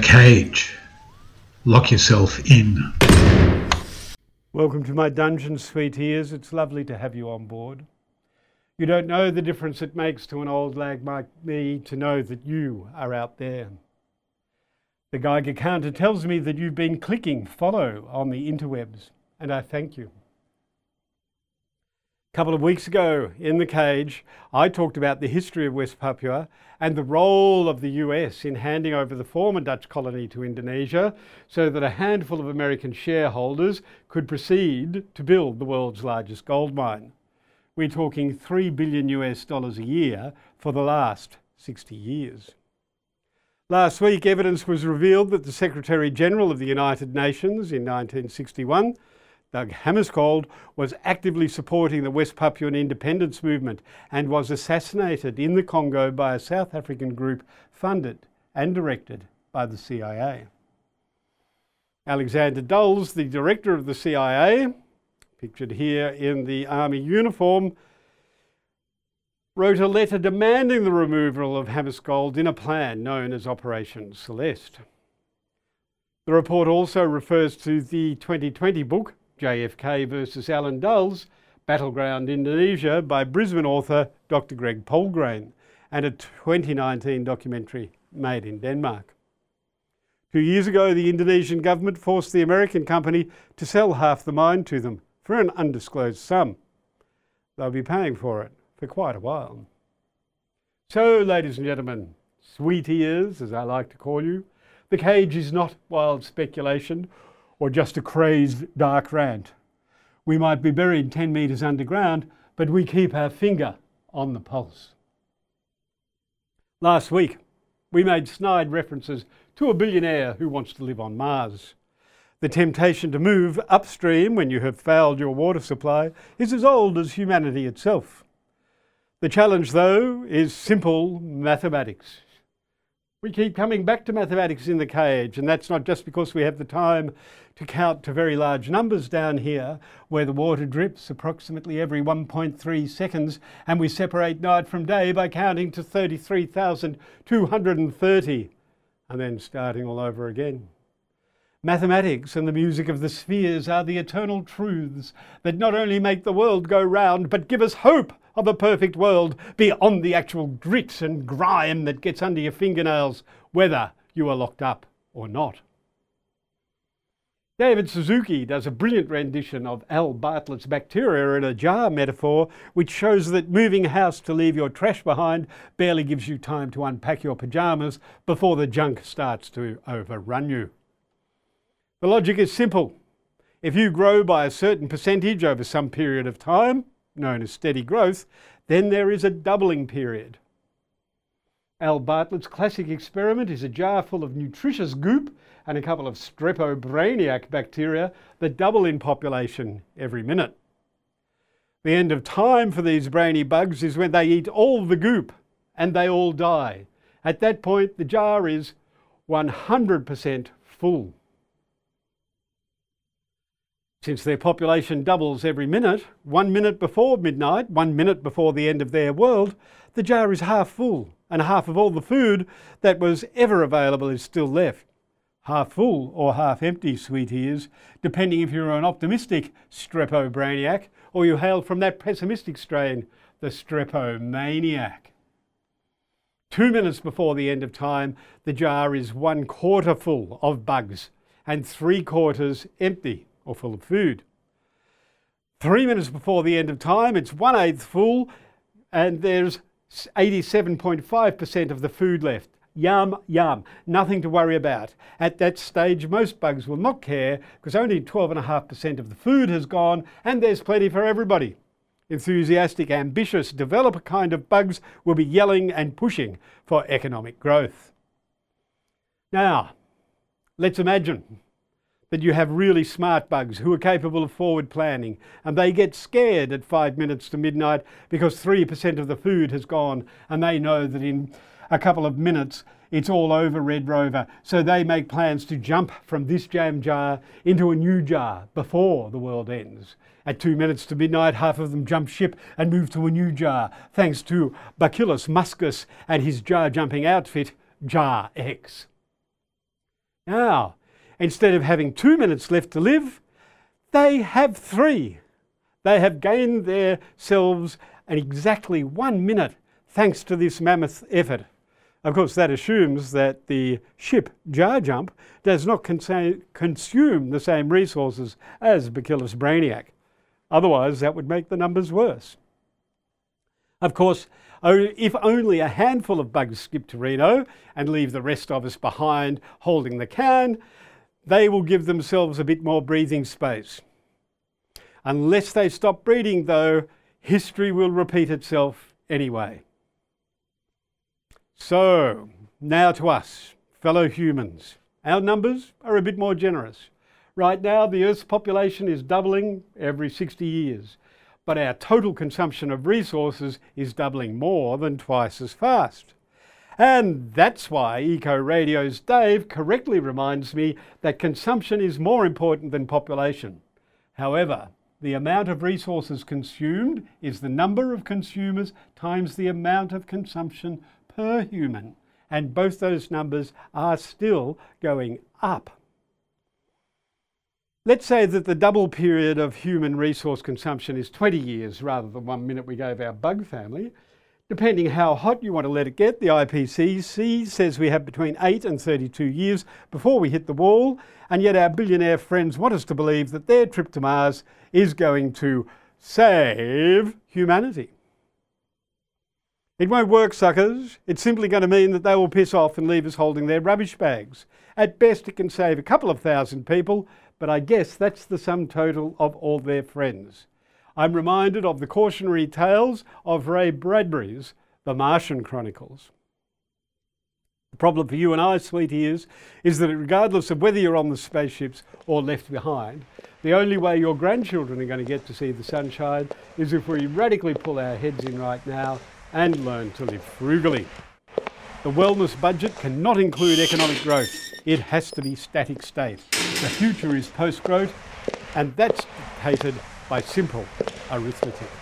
Cage. Lock yourself in. Welcome to my dungeon, sweet ears. It's lovely to have you on board. You don't know the difference it makes to an old lag like me to know that you are out there. The Geiger counter tells me that you've been clicking follow on the interwebs, and I thank you. A couple of weeks ago in The Cage, I talked about the history of West Papua and the role of the US in handing over the former Dutch colony to Indonesia so that a handful of American shareholders could proceed to build the world's largest gold mine. We're talking 3 billion US dollars a year for the last 60 years. Last week, evidence was revealed that the Secretary General of the United Nations in 1961 Dag Hammarskjöld was actively supporting the West Papuan independence movement and was assassinated in the Congo by a South African group funded and directed by the CIA. Alexander Dulles, the director of the CIA, pictured here in the army uniform, wrote a letter demanding the removal of Hammarskjöld in a plan known as Operation Celeste. The report also refers to the 2020 book JFK versus Allen Dulles, Battleground Indonesia by Brisbane author Dr. Greg Poulgrain, and a 2019 documentary made in Denmark. Two years ago, the Indonesian government forced the American company to sell half the mine to them for an undisclosed sum. They'll be paying for it for quite a while. So, ladies and gentlemen, sweet ears, as I like to call you, the cage is not wild speculation or just a crazed dark rant. We might be buried 10 metres underground, but we keep our finger on the pulse. Last week, we made snide references to a billionaire who wants to live on Mars. The temptation to move upstream when you have fouled your water supply is as old as humanity itself. The challenge, though, is simple mathematics. We keep coming back to mathematics in the cage, and that's not just because we have the time to count to very large numbers down here, where the water drips approximately every 1.3 seconds, and we separate night from day by counting to 33,230, and then starting all over again. Mathematics and the music of the spheres are the eternal truths that not only make the world go round, but give us hope of a perfect world beyond the actual grit and grime that gets under your fingernails, whether you are locked up or not. David Suzuki does a brilliant rendition of Al Bartlett's bacteria in a jar metaphor, which shows that moving house to leave your trash behind barely gives you time to unpack your pyjamas before the junk starts to overrun you. The logic is simple. If you grow by a certain percentage over some period of time, known as steady growth, then there is a doubling period. Al Bartlett's classic experiment is a jar full of nutritious goop and a couple of strepobraniac bacteria that double in population every minute. The end of time for these brainy bugs is when they eat all the goop and they all die. At that point, the jar is 100% full. Since their population doubles every minute, one minute before midnight, one minute before the end of their world, the jar is half full, and half of all the food that was ever available is still left. Half full or half empty, sweet depending if you're an optimistic strepobraniac or you hail from that pessimistic strain, the strepomaniac. Two minutes before the end of time, the jar is one quarter full of bugs and three quarters empty or full of food. Three minutes before the end of time, it's one eighth full, and there's 87.5% of the food left. Yum, yum, nothing to worry about. At that stage, most bugs will not care because only 12.5% of the food has gone and there's plenty for everybody. Enthusiastic, ambitious, developer kind of bugs will be yelling and pushing for economic growth. Now, let's imagine that you have really smart bugs who are capable of forward planning and they get scared at five minutes to midnight because 3% of the food has gone and they know that in a couple of minutes it's all over Red Rover. So they make plans to jump from this jam jar into a new jar before the world ends. At two minutes to midnight, half of them jump ship and move to a new jar, thanks to Bacillus muscus and his jar jumping outfit, Jar X. Now, instead of having two minutes left to live, they have three. They have gained themselves an exactly one minute thanks to this mammoth effort. Of course, that assumes that the ship Jar Jump does not consume the same resources as Bacillus brainiac. Otherwise, that would make the numbers worse. Of course, if only a handful of bugs skip to Reno and leave the rest of us behind holding the can, they will give themselves a bit more breathing space. Unless they stop breeding, though, history will repeat itself anyway. So, now to us, fellow humans. Our numbers are a bit more generous. Right now, the Earth's population is doubling every 60 years, but our total consumption of resources is doubling more than twice as fast. And that's why Eco Radio's Dave correctly reminds me that consumption is more important than population. However, the amount of resources consumed is the number of consumers times the amount of consumption per human. And both those numbers are still going up. Let's say that the double period of human resource consumption is 20 years rather than one minute we gave our bug family. Depending how hot you want to let it get, the IPCC says we have between 8 and 32 years before we hit the wall, and yet our billionaire friends want us to believe that their trip to Mars is going to save humanity. It won't work, suckers. It's simply going to mean that they will piss off and leave us holding their rubbish bags. At best, it can save a couple of thousand people, but I guess that's the sum total of all their friends. I'm reminded of the cautionary tales of Ray Bradbury's The Martian Chronicles. The problem for you and I, sweet ears, is that regardless of whether you're on the spaceships or left behind, the only way your grandchildren are going to get to see the sunshine is if we radically pull our heads in right now and learn to live frugally. The wellness budget cannot include economic growth. It has to be static state. The future is post-growth and that's dictated by simple arithmetic.